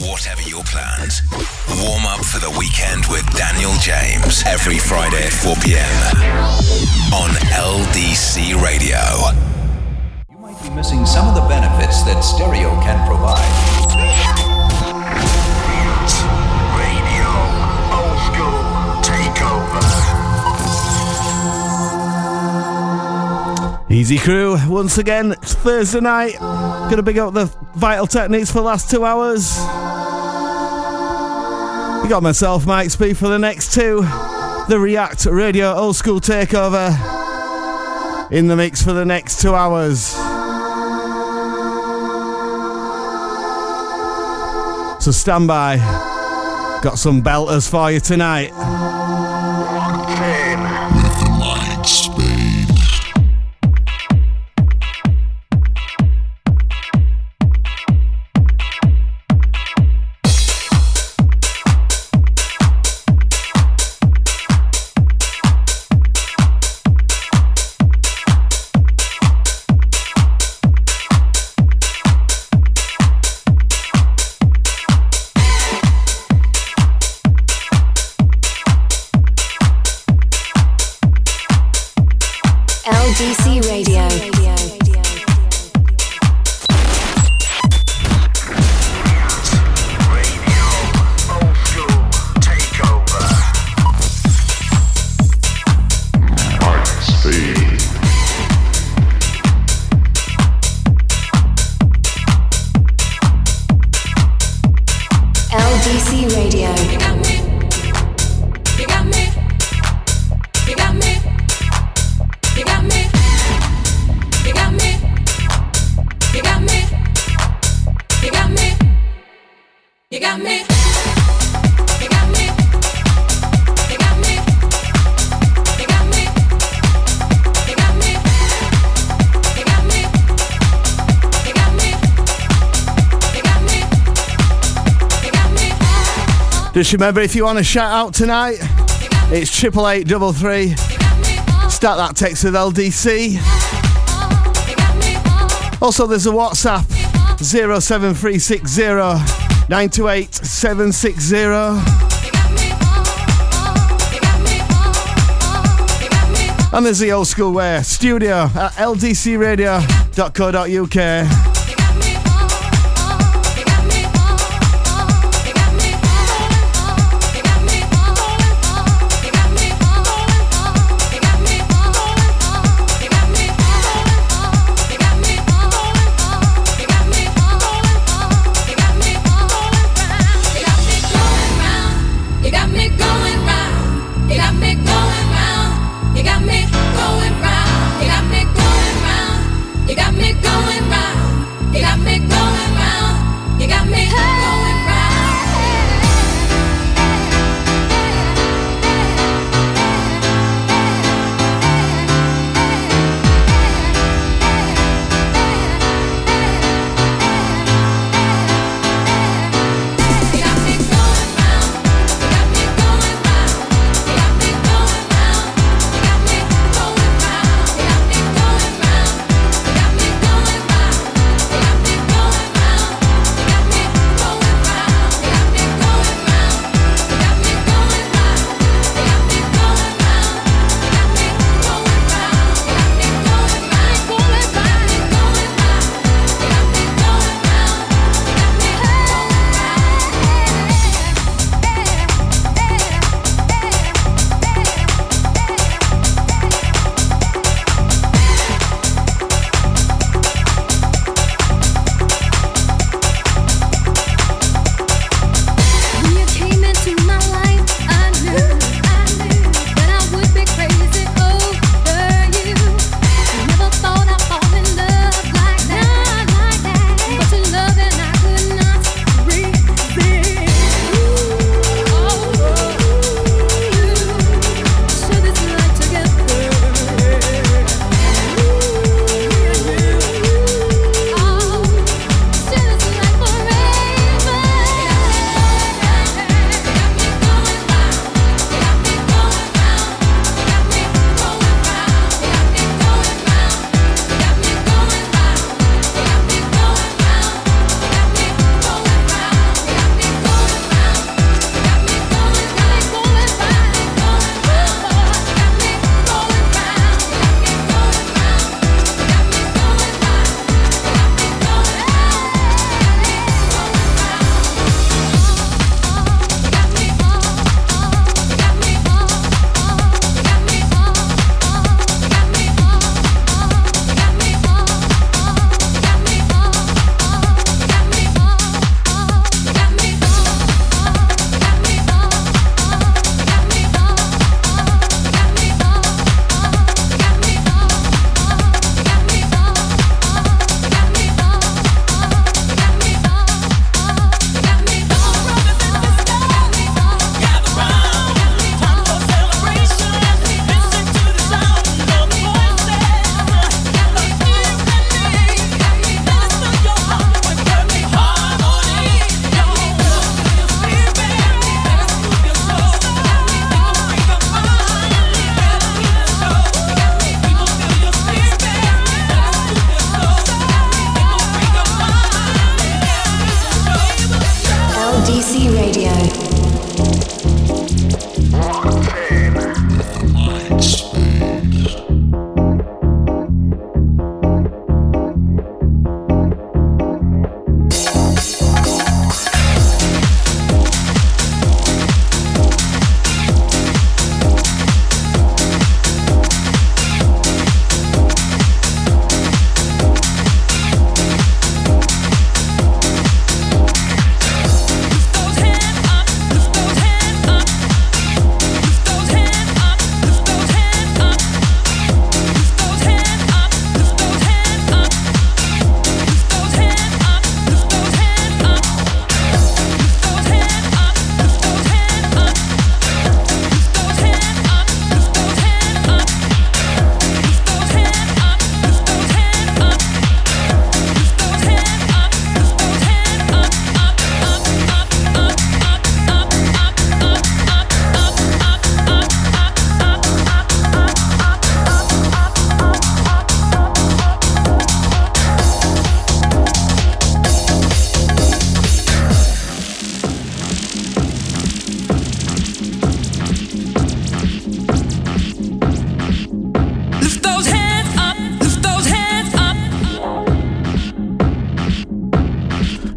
Whatever your plans, warm up for the weekend with Daniel James every Friday at 4 p.m. on LDC Radio. You might be missing some of the benefits that stereo can provide. Easy crew, once again, it's Thursday night. Gonna big up the Vital Techniques for the last two hours. You got myself, Mike Speed, for the next two. The React Radio Old School Takeover in the mix for the next two hours. So stand by. Got some belters for you tonight. Remember, if you want a shout out tonight, it's triple eight double three. Start that text with LDC. Also, there's a WhatsApp 07360 928 760. And there's the old school way studio at ldcradio.co.uk.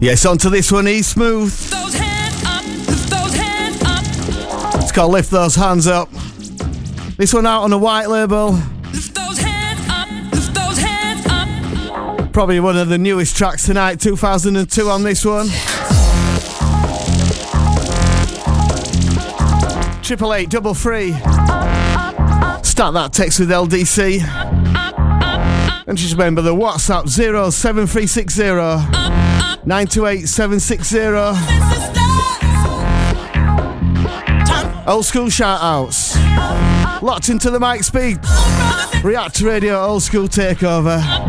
Yes, onto this one, he's smooth. Up, lift those hands up, It's called Lift Those Hands Up. This one out on a white label. lift those hands up, lift those hands up. Probably one of the newest tracks tonight, 2002 on this one. Triple eight double three. Start that text with LDC. And just remember the WhatsApp 07360 928 760. Old school shout outs. Locked into the Mike Speed. React Radio Old School Takeover.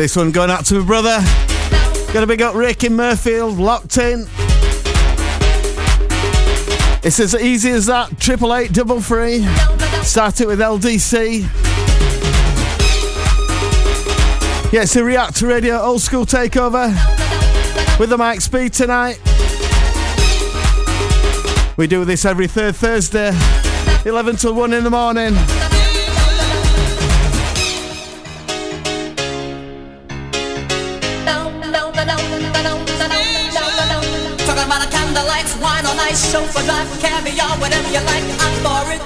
This one going out to my brother. Gonna big up Rick in Mirfield, locked in. It's as easy as that. Triple eight double three. Start it with LDC. Yeah, it's a React Radio old school takeover with the Mike Speed tonight. We do this every third Thursday, 11 till 1 in the morning. About a wine on ice, chauffeur drive, caviar, whatever you like, I'm for it.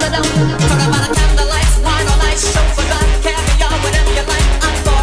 Like, I'm for it. Talking about a candlelights, wine on ice, chauffeur drive, caviar, whatever you like, I'm for it.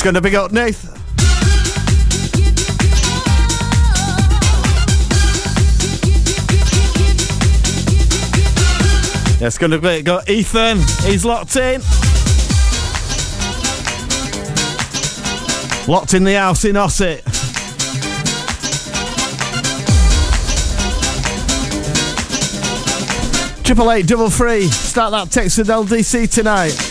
It's going to be got Nath. That's going to be got Ethan. He's locked in. Locked in the house in Ossett. Triple eight double three. Start that text with LDC tonight.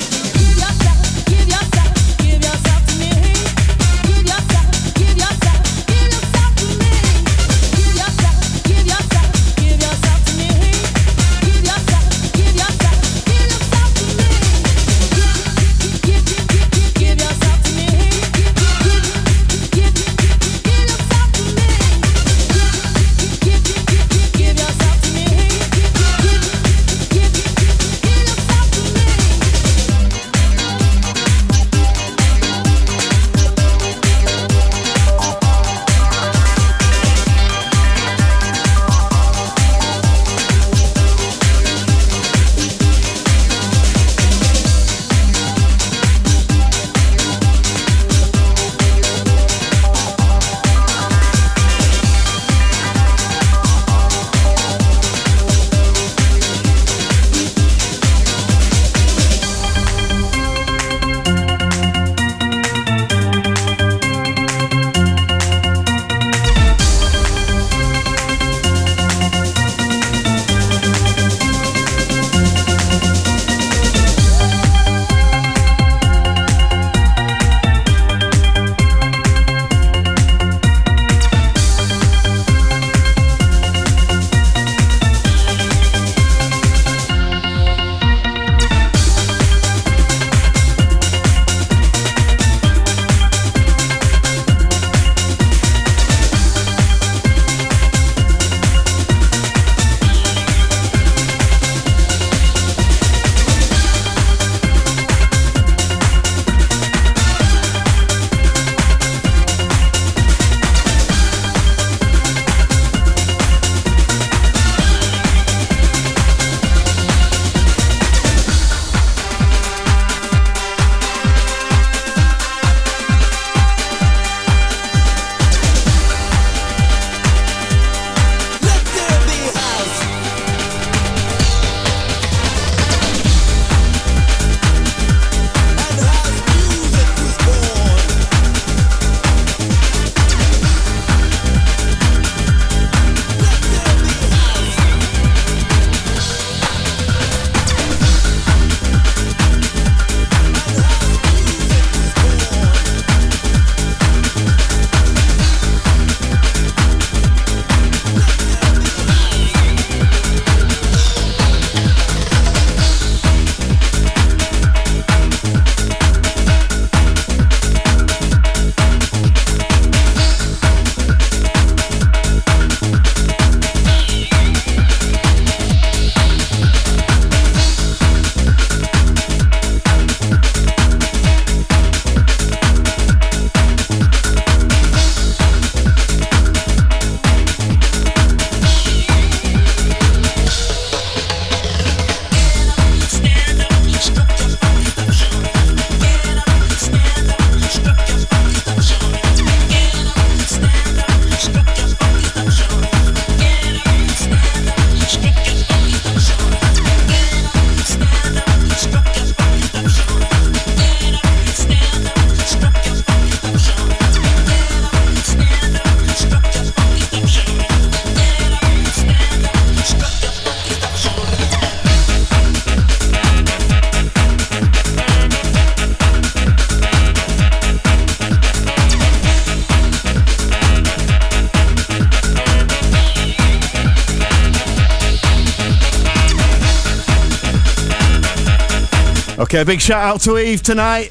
Okay, big shout out to Eve tonight.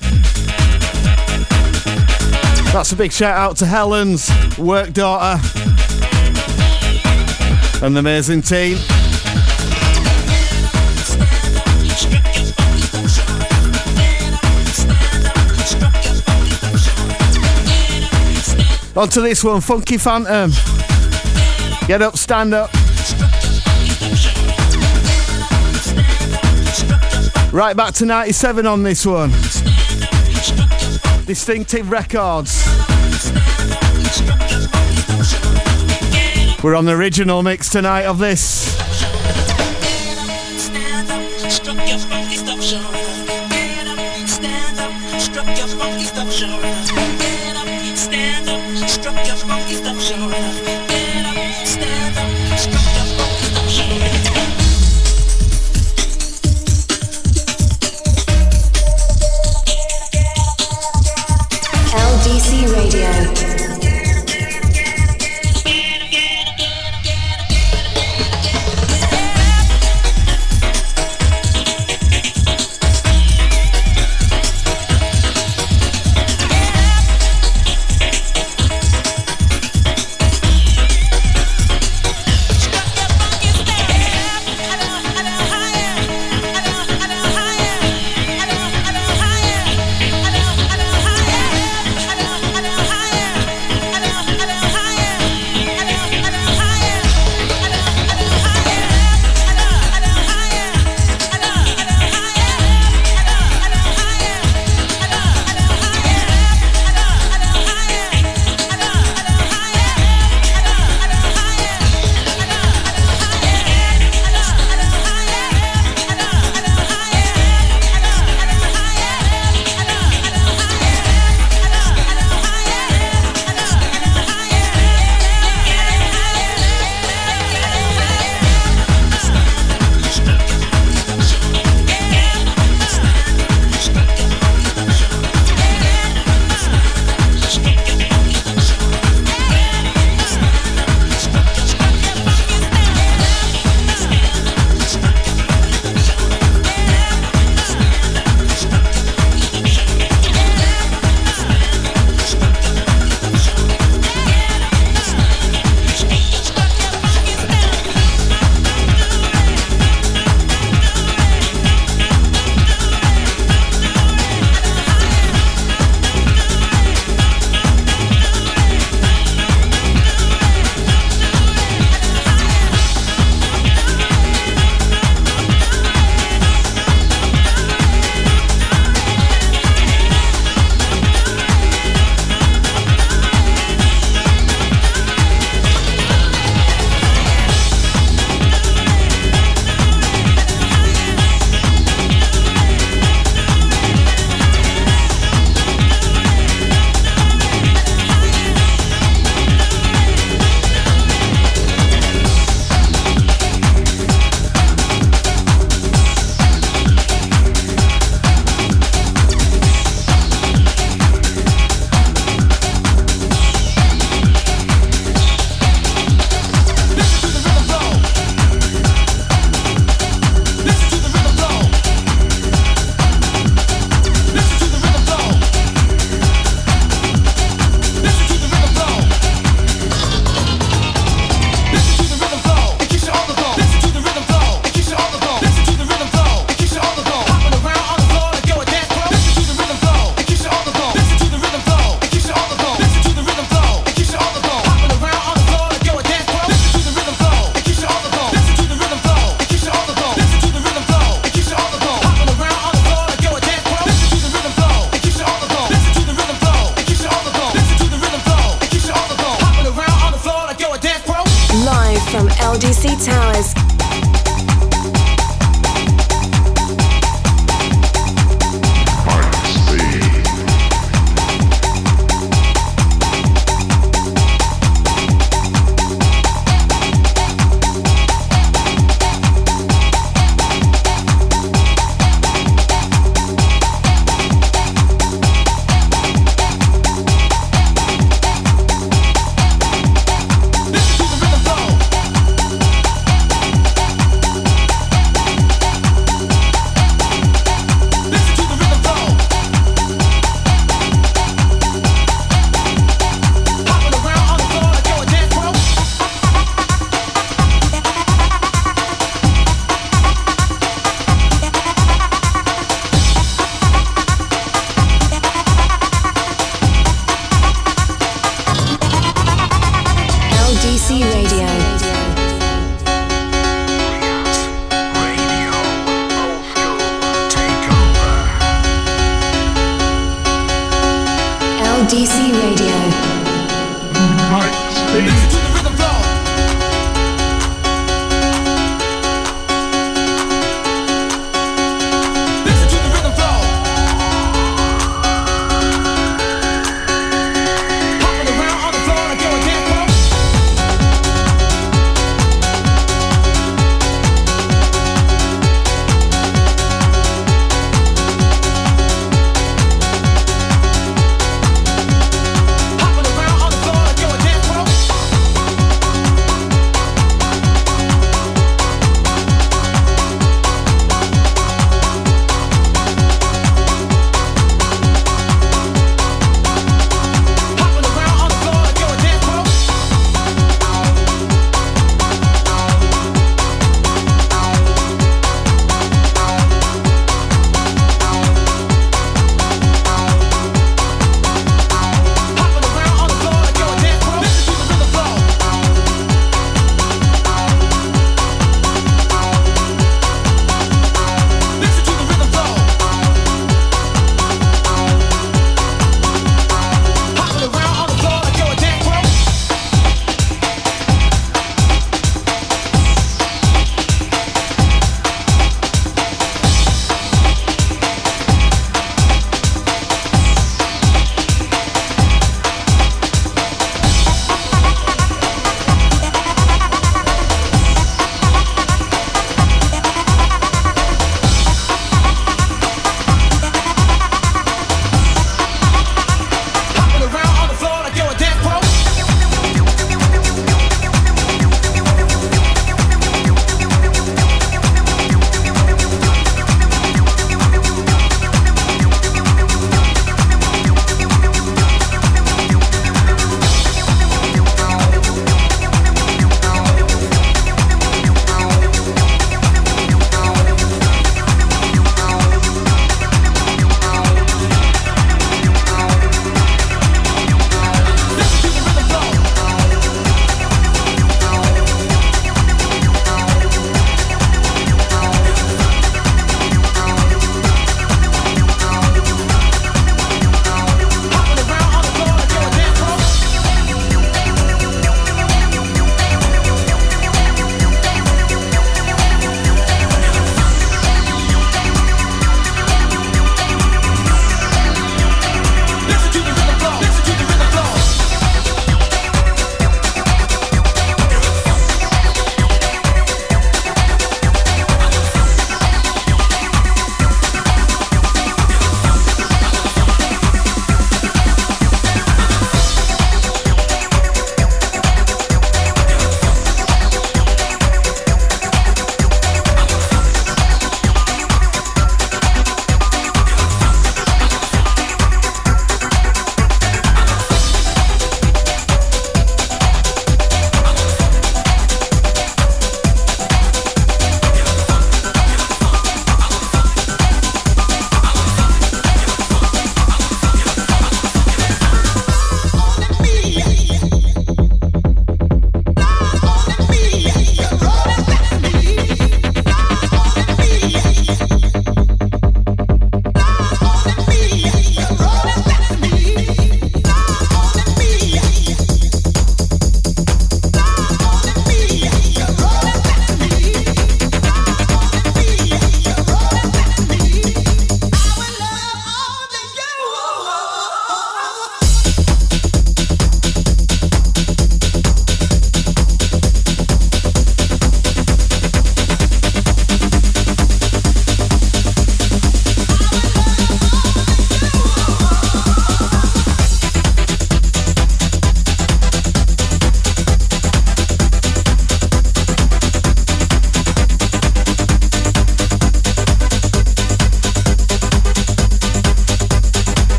That's a big shout out to Helen's work daughter and the amazing team. On to this one, Phunky Phantom. Get up, stand up. Right back to 97 on this one. Distinctive Records. We're on the original mix tonight of this.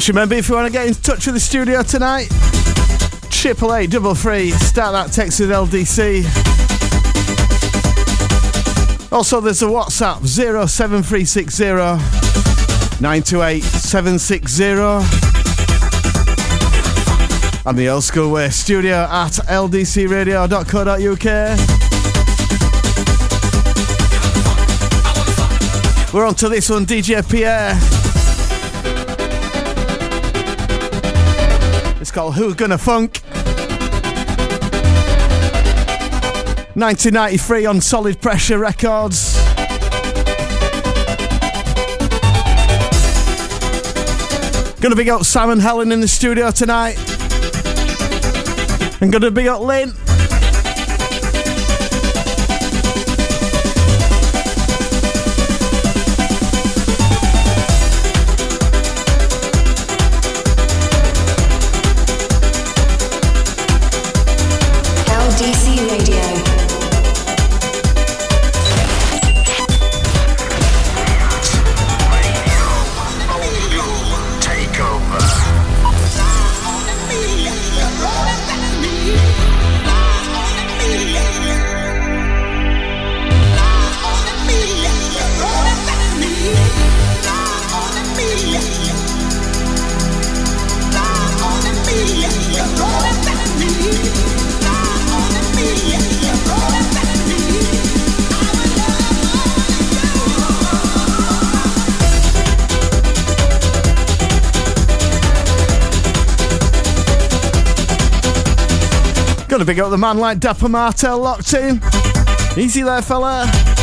Just remember if you want to get in touch with the studio tonight, triple eight double three. Start that text with LDC. Also, there's a WhatsApp 07360 928 760. And the old school way studio at ldcradio.co.uk. We're on to this one, DJ Pierre. It's called Who Gonna Funk. 1993 on Solid Pressure Records. Gonna big up Sam and Helen in the studio tonight. And gonna big up Lynn. Big up the man like Dapper Martel locked in. Easy there, fella.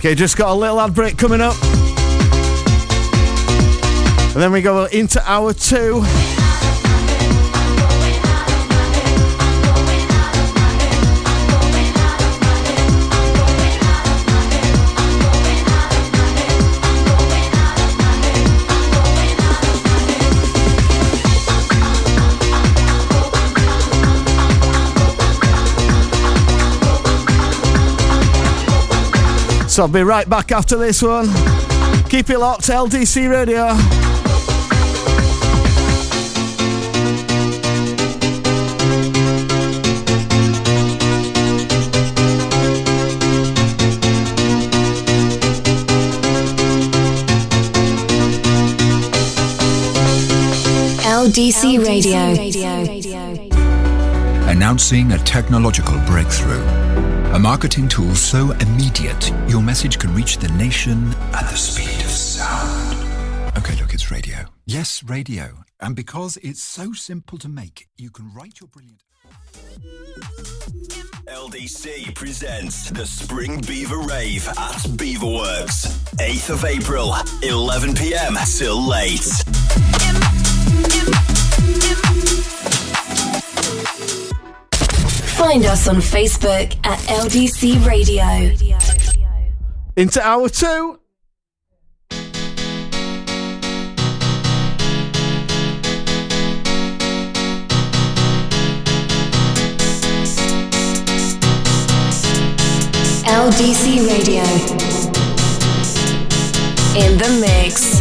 Okay, just got a little ad break coming up. And then we go into hour two. I'll be right back after this one. Keep it locked, LDC Radio. LDC Radio. Announcing a technological breakthrough. A marketing tool so immediate, your message can reach the nation at the speed of sound. Okay, look, it's radio. Yes, radio. And because it's so simple to make, you can write your brilliant. LDC presents the Spring Beaver Rave at Beaverworks. 8th of April, 11 pm till late. Find us on Facebook at LDC Radio. Into hour two. LDC Radio. In the mix.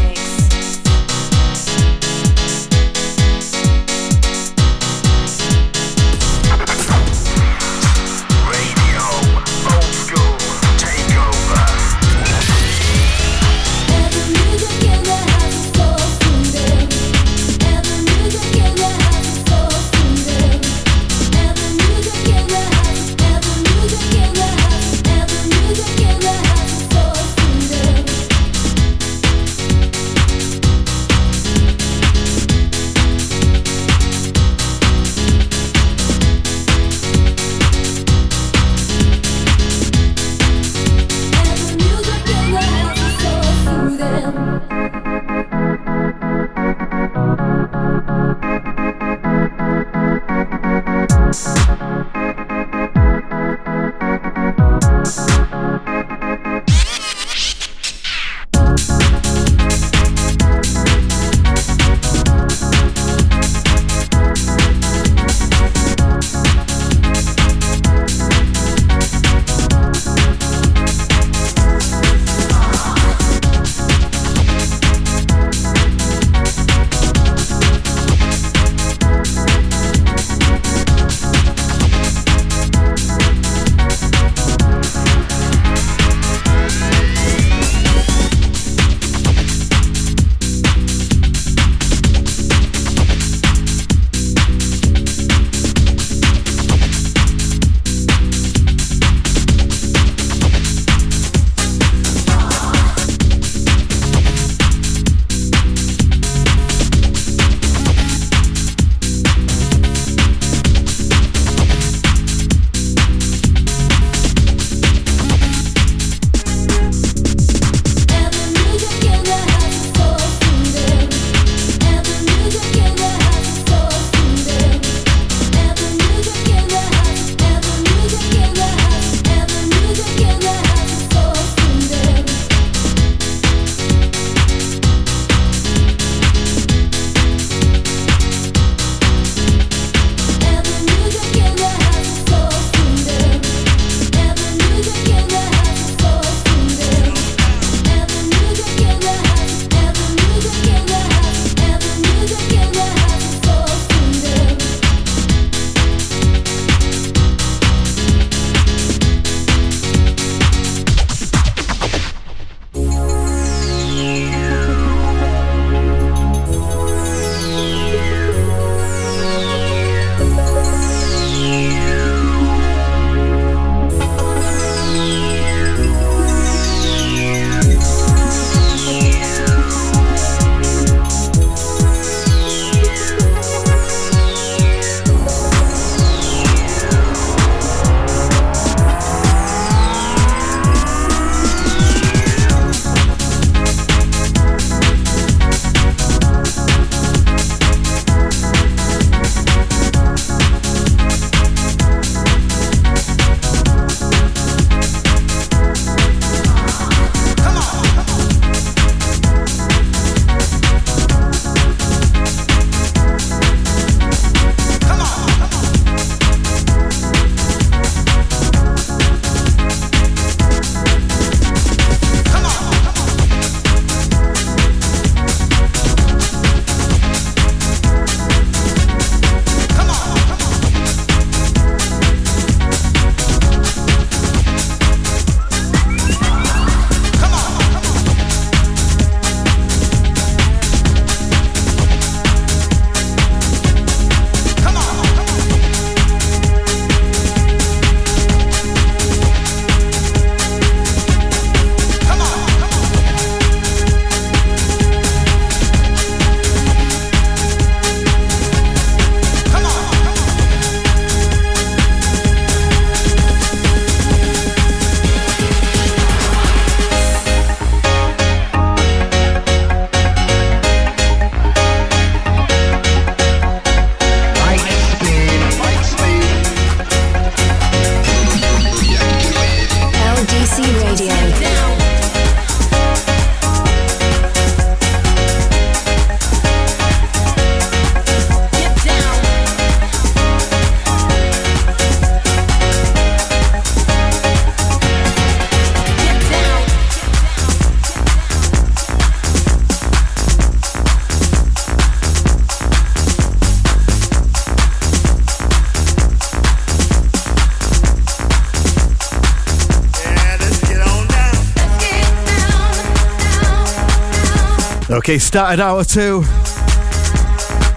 Okay, started hour two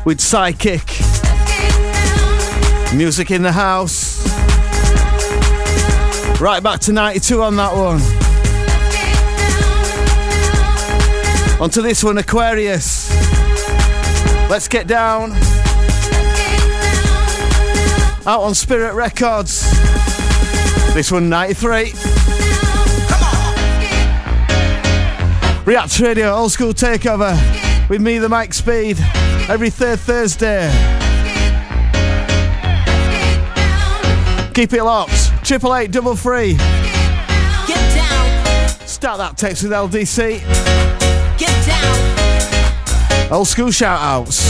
with Psychic. Music in the house. Right back to 92 on that one. Onto this one, Aquarius. Let's get down. Out on Spirit Records. This one, 93. React Radio, old school takeover with me, the Mike Speed, every third Thursday. Keep it locked. Triple eight double three. Get down, Start that text with LDC. get down, Old school shout outs.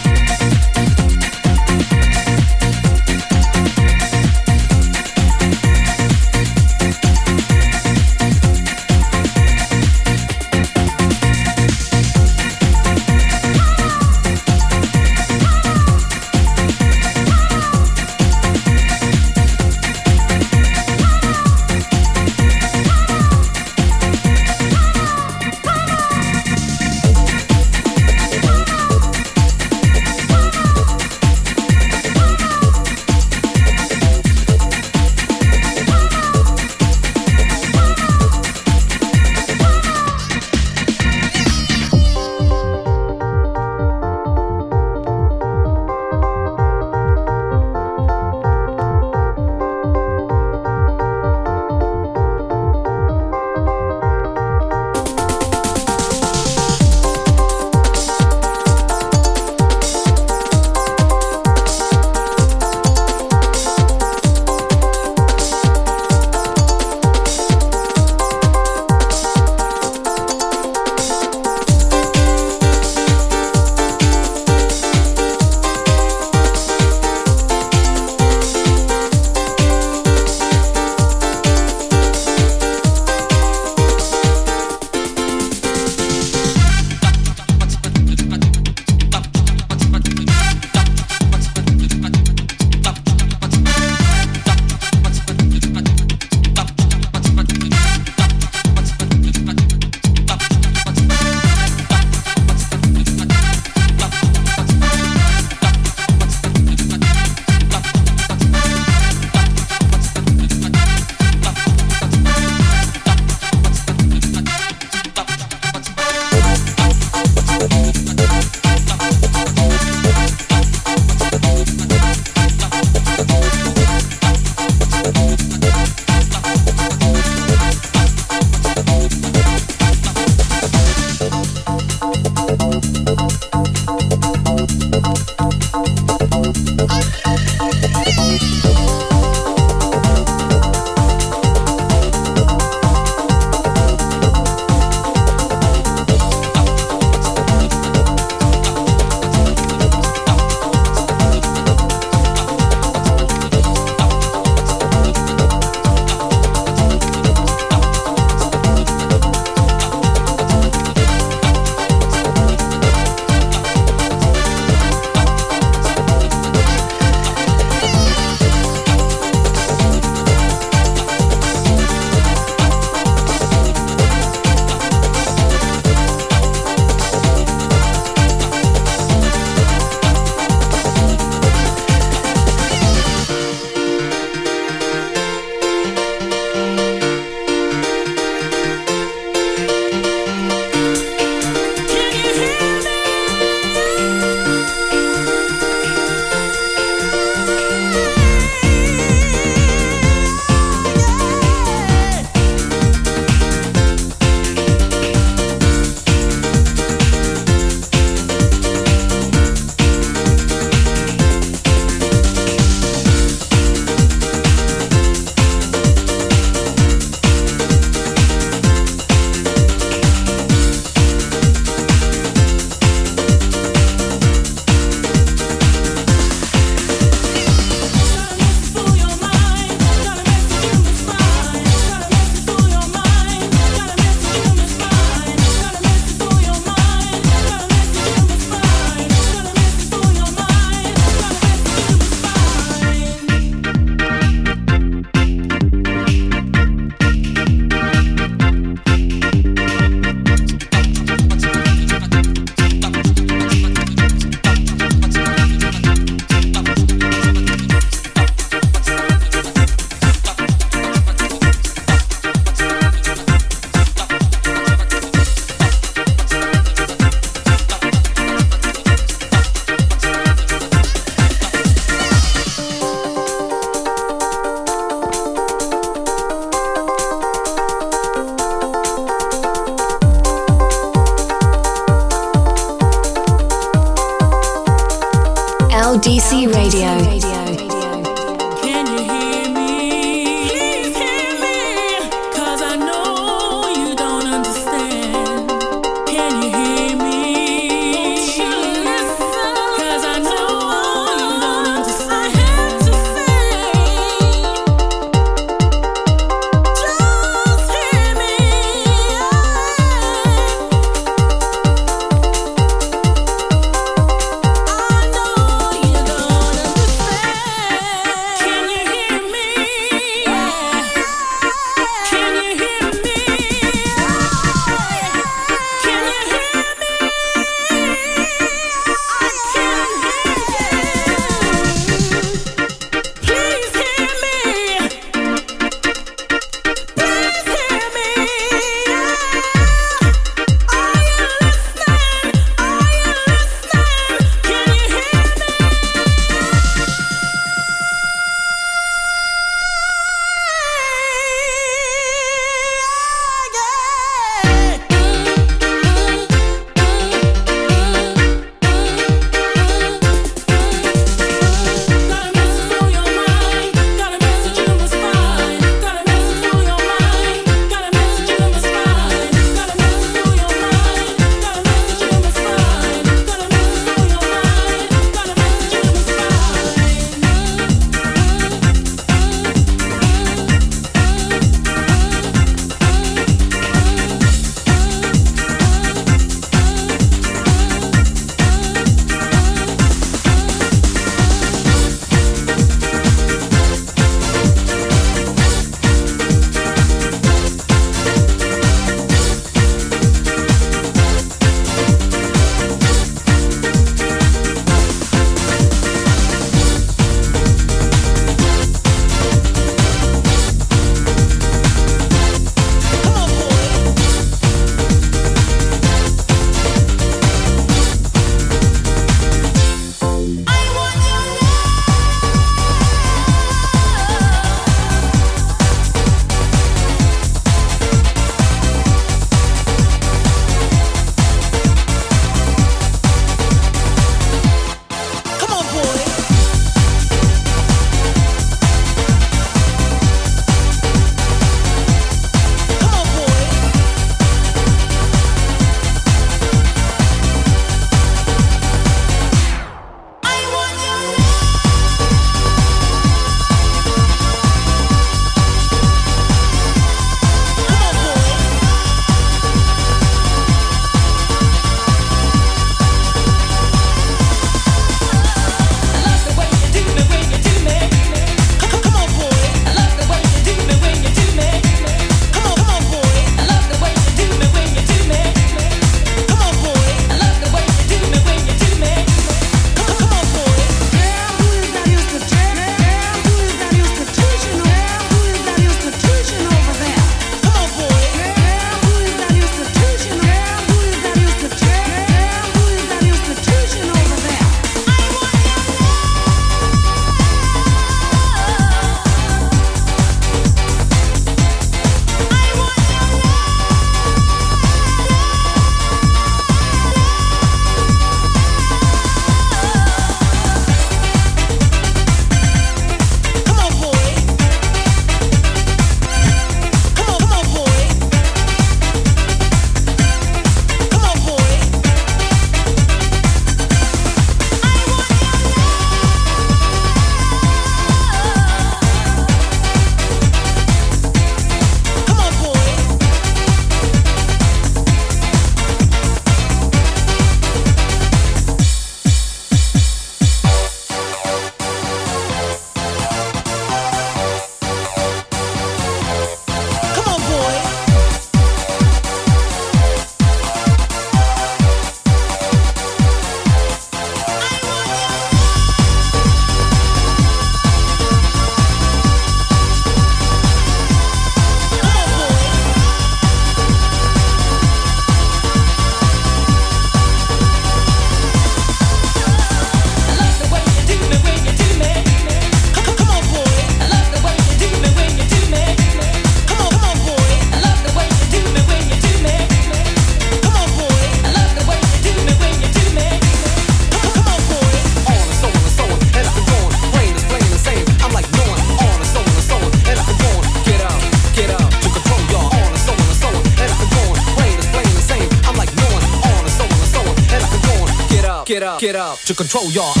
Control y'all.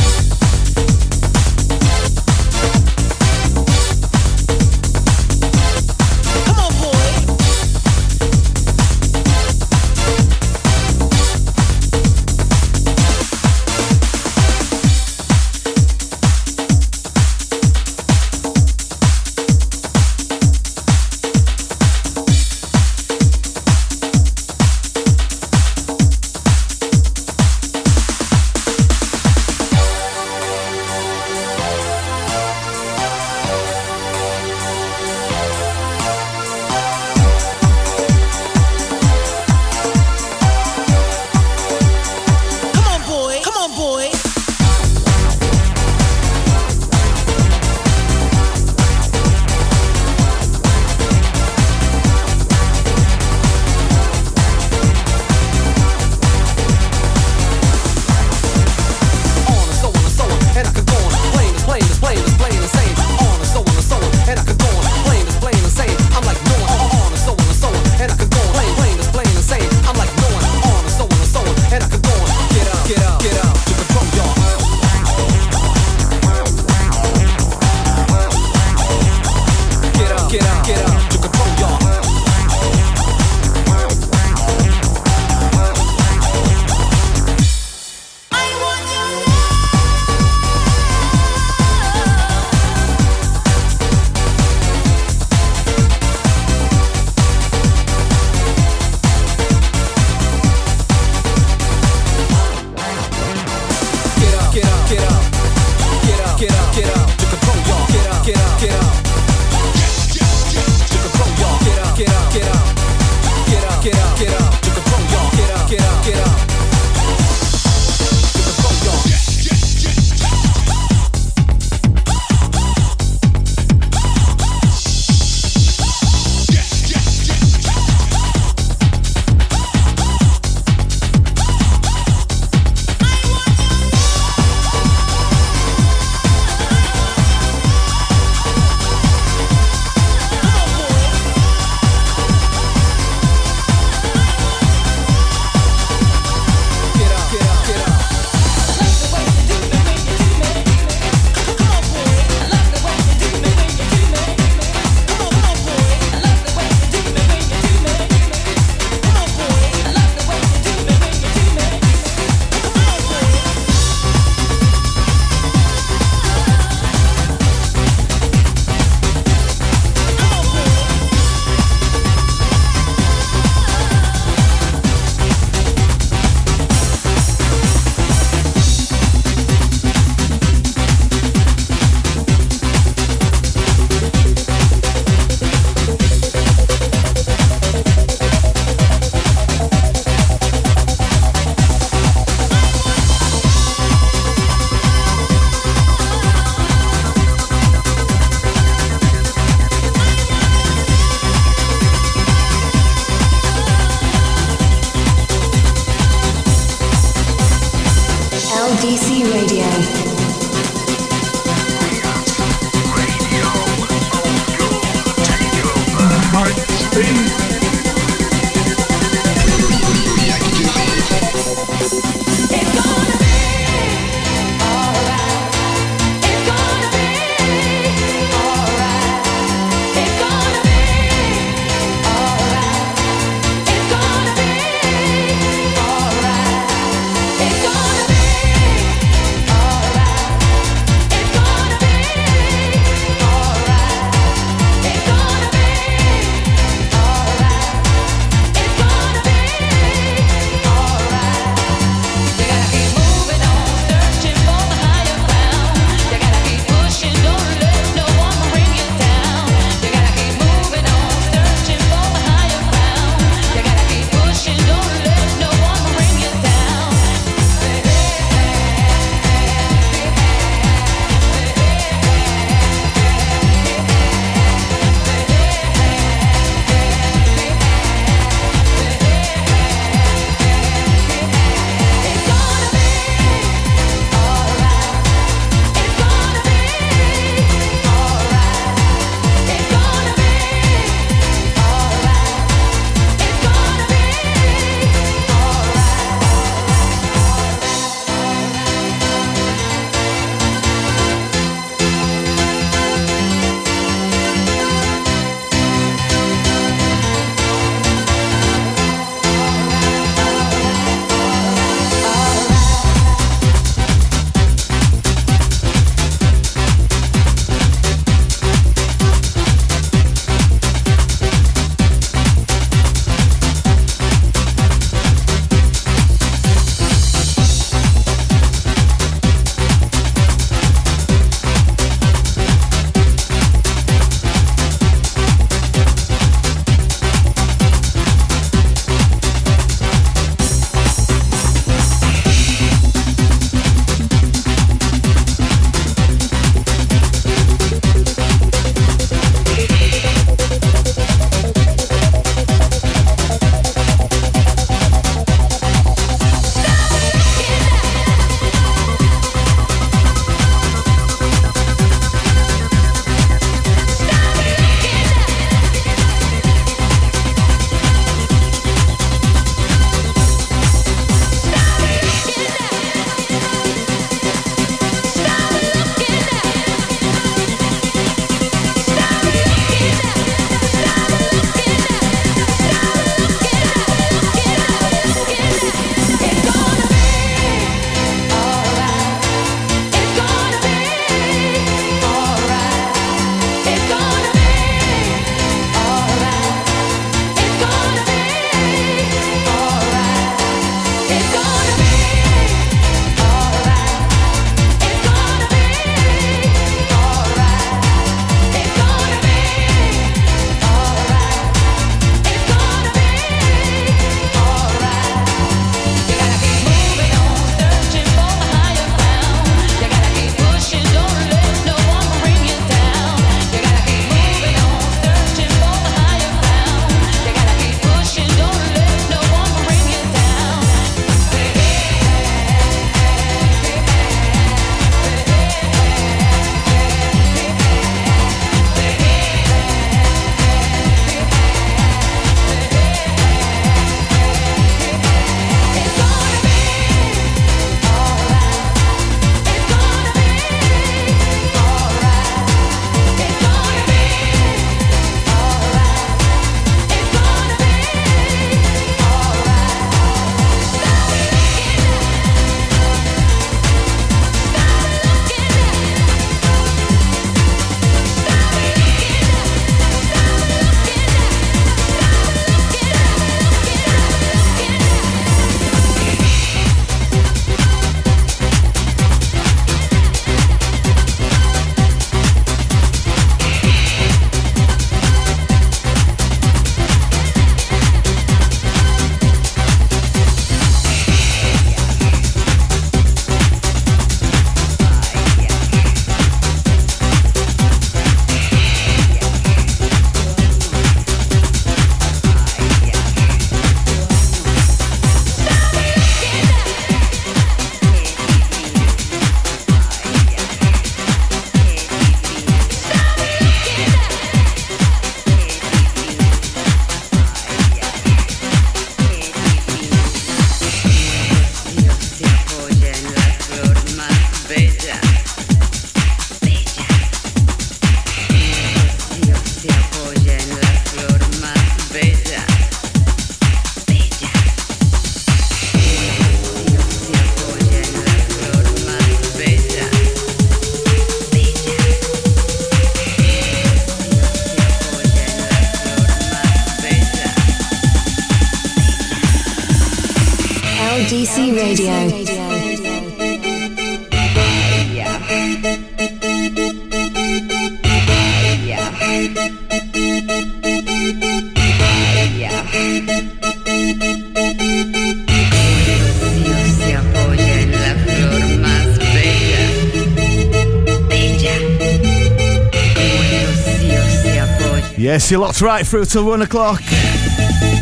You're locked right through till one o'clock.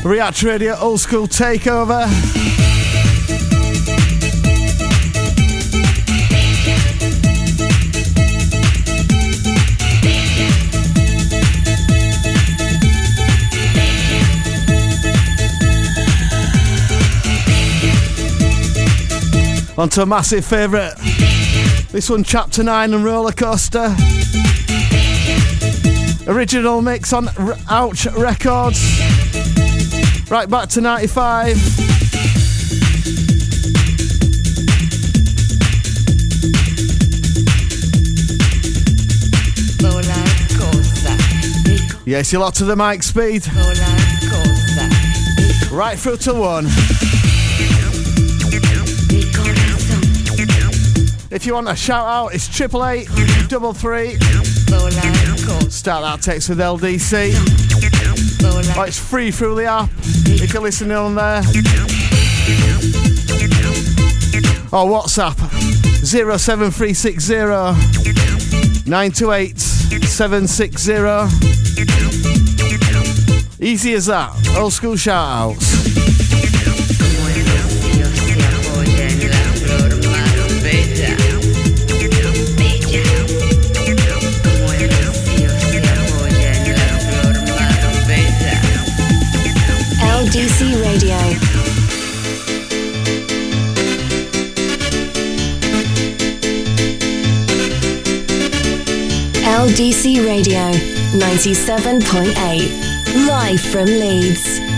React Radio Old School Takeover. On to a massive favourite. This one, Chapter 9 and Roller Coaster. Original mix on R- Ouch Records. Right back to 95. Yes, you're locked to the Mike Speed. Right through to one. If you want a shout out, it's triple eight double three. Start that text with LDC. Oh, it's free through the app. You can listen in on there. Or WhatsApp 07360 928 760. Easy as that. Old school shout LDC Radio. LDC Radio 97.8. Live from Leeds.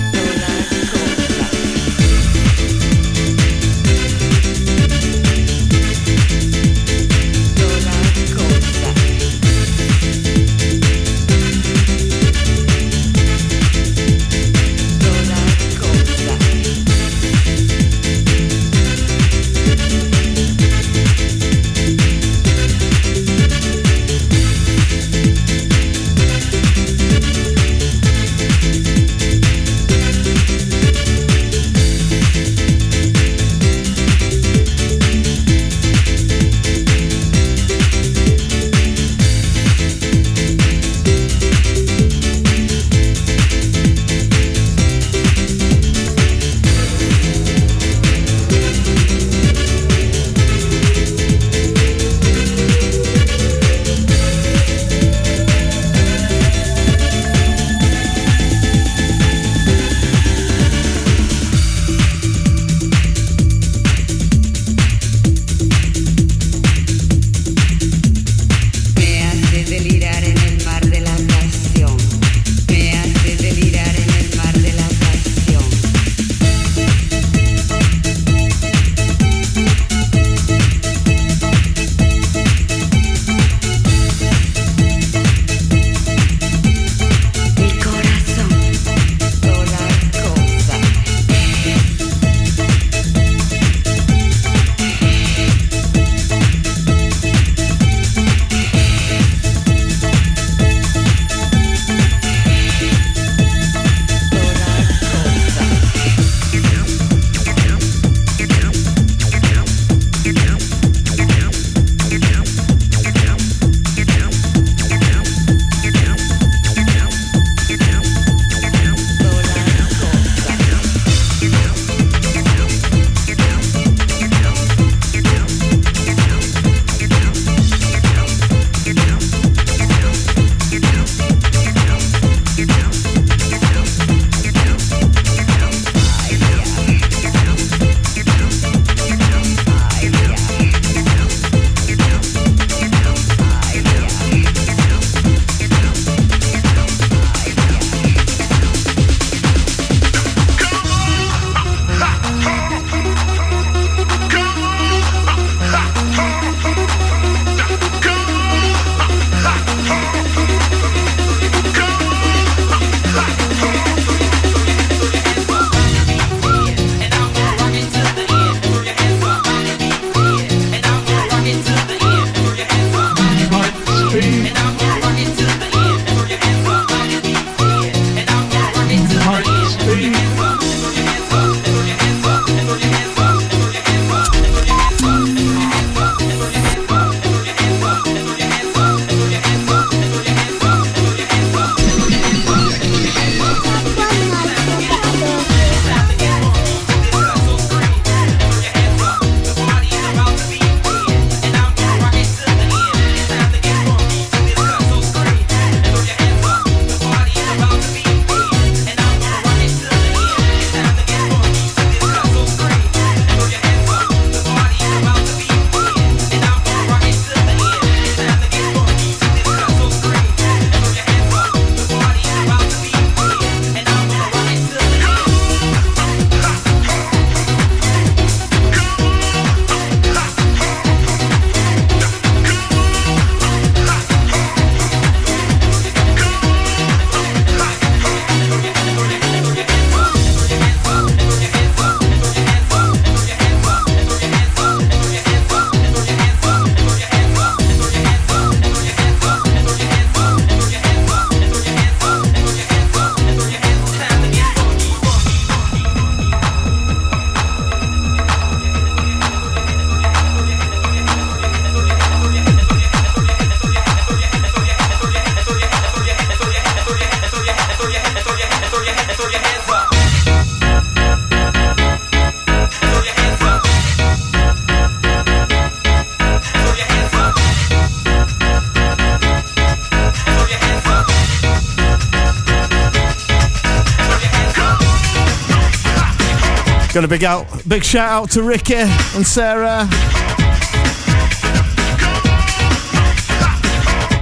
Big out, big shout out to Ricky and Sarah.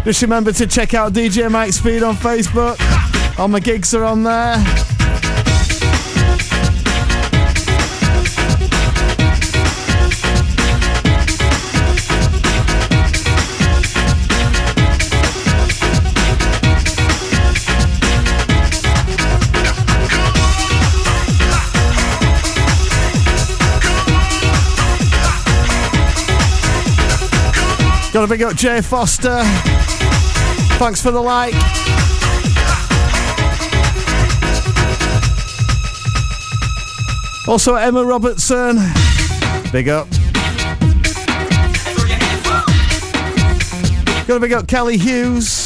Just remember to check out DJ Mike Speed on Facebook. All my gigs are on there. Got to big up Jay Foster. Thanks for the like. Also Emma Robertson. Big up. Got to big up Kelly Hughes.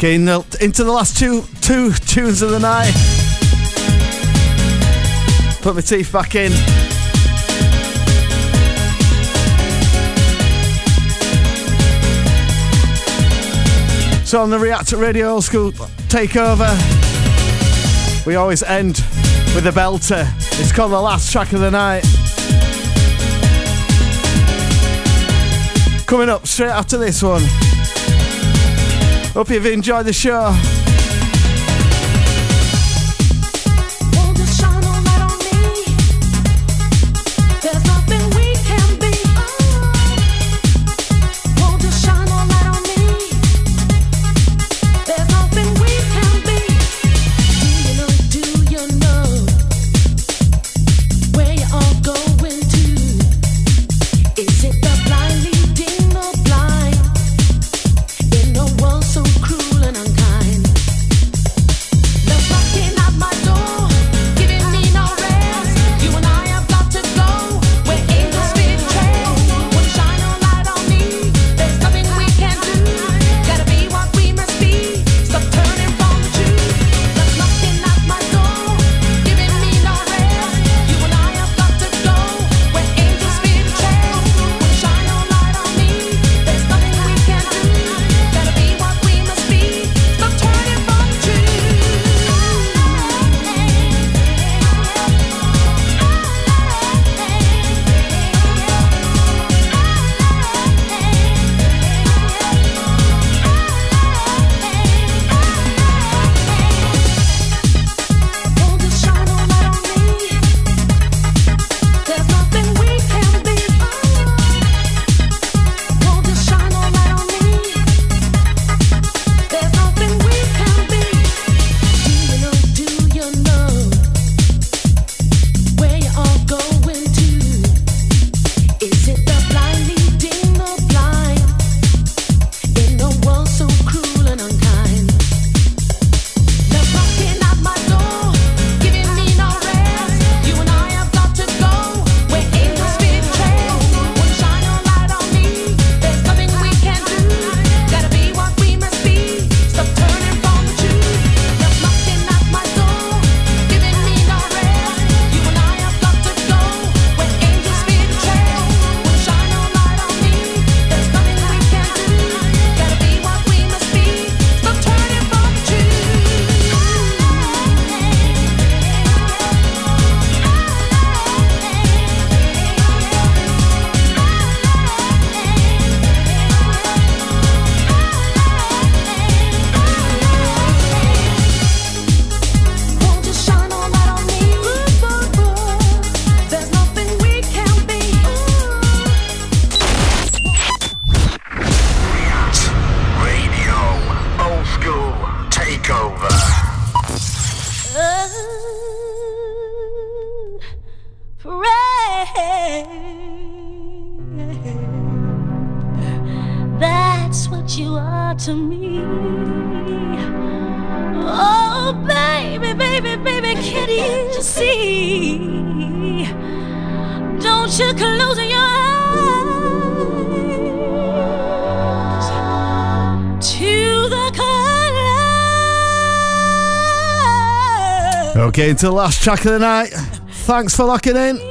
Okay, the, into the last two two tunes of the night. Put my teeth back in. So on the React Radio Old School Takeover, we always end with a belter. It's called the last track of the night. Coming up straight after this one. Hope you've enjoyed the show. to the last track of the night. Thanks for locking in.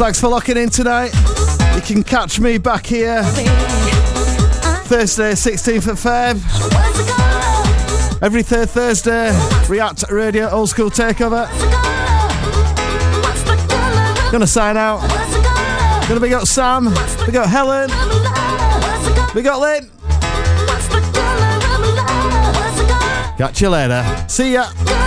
Thanks for locking in tonight. You can catch me back here Thursday, 16th of Feb. Every third Thursday, React Radio Old School Takeover. Gonna sign out. Gonna big up Sam. We got Helen. We got Lynn. Catch you later. See ya.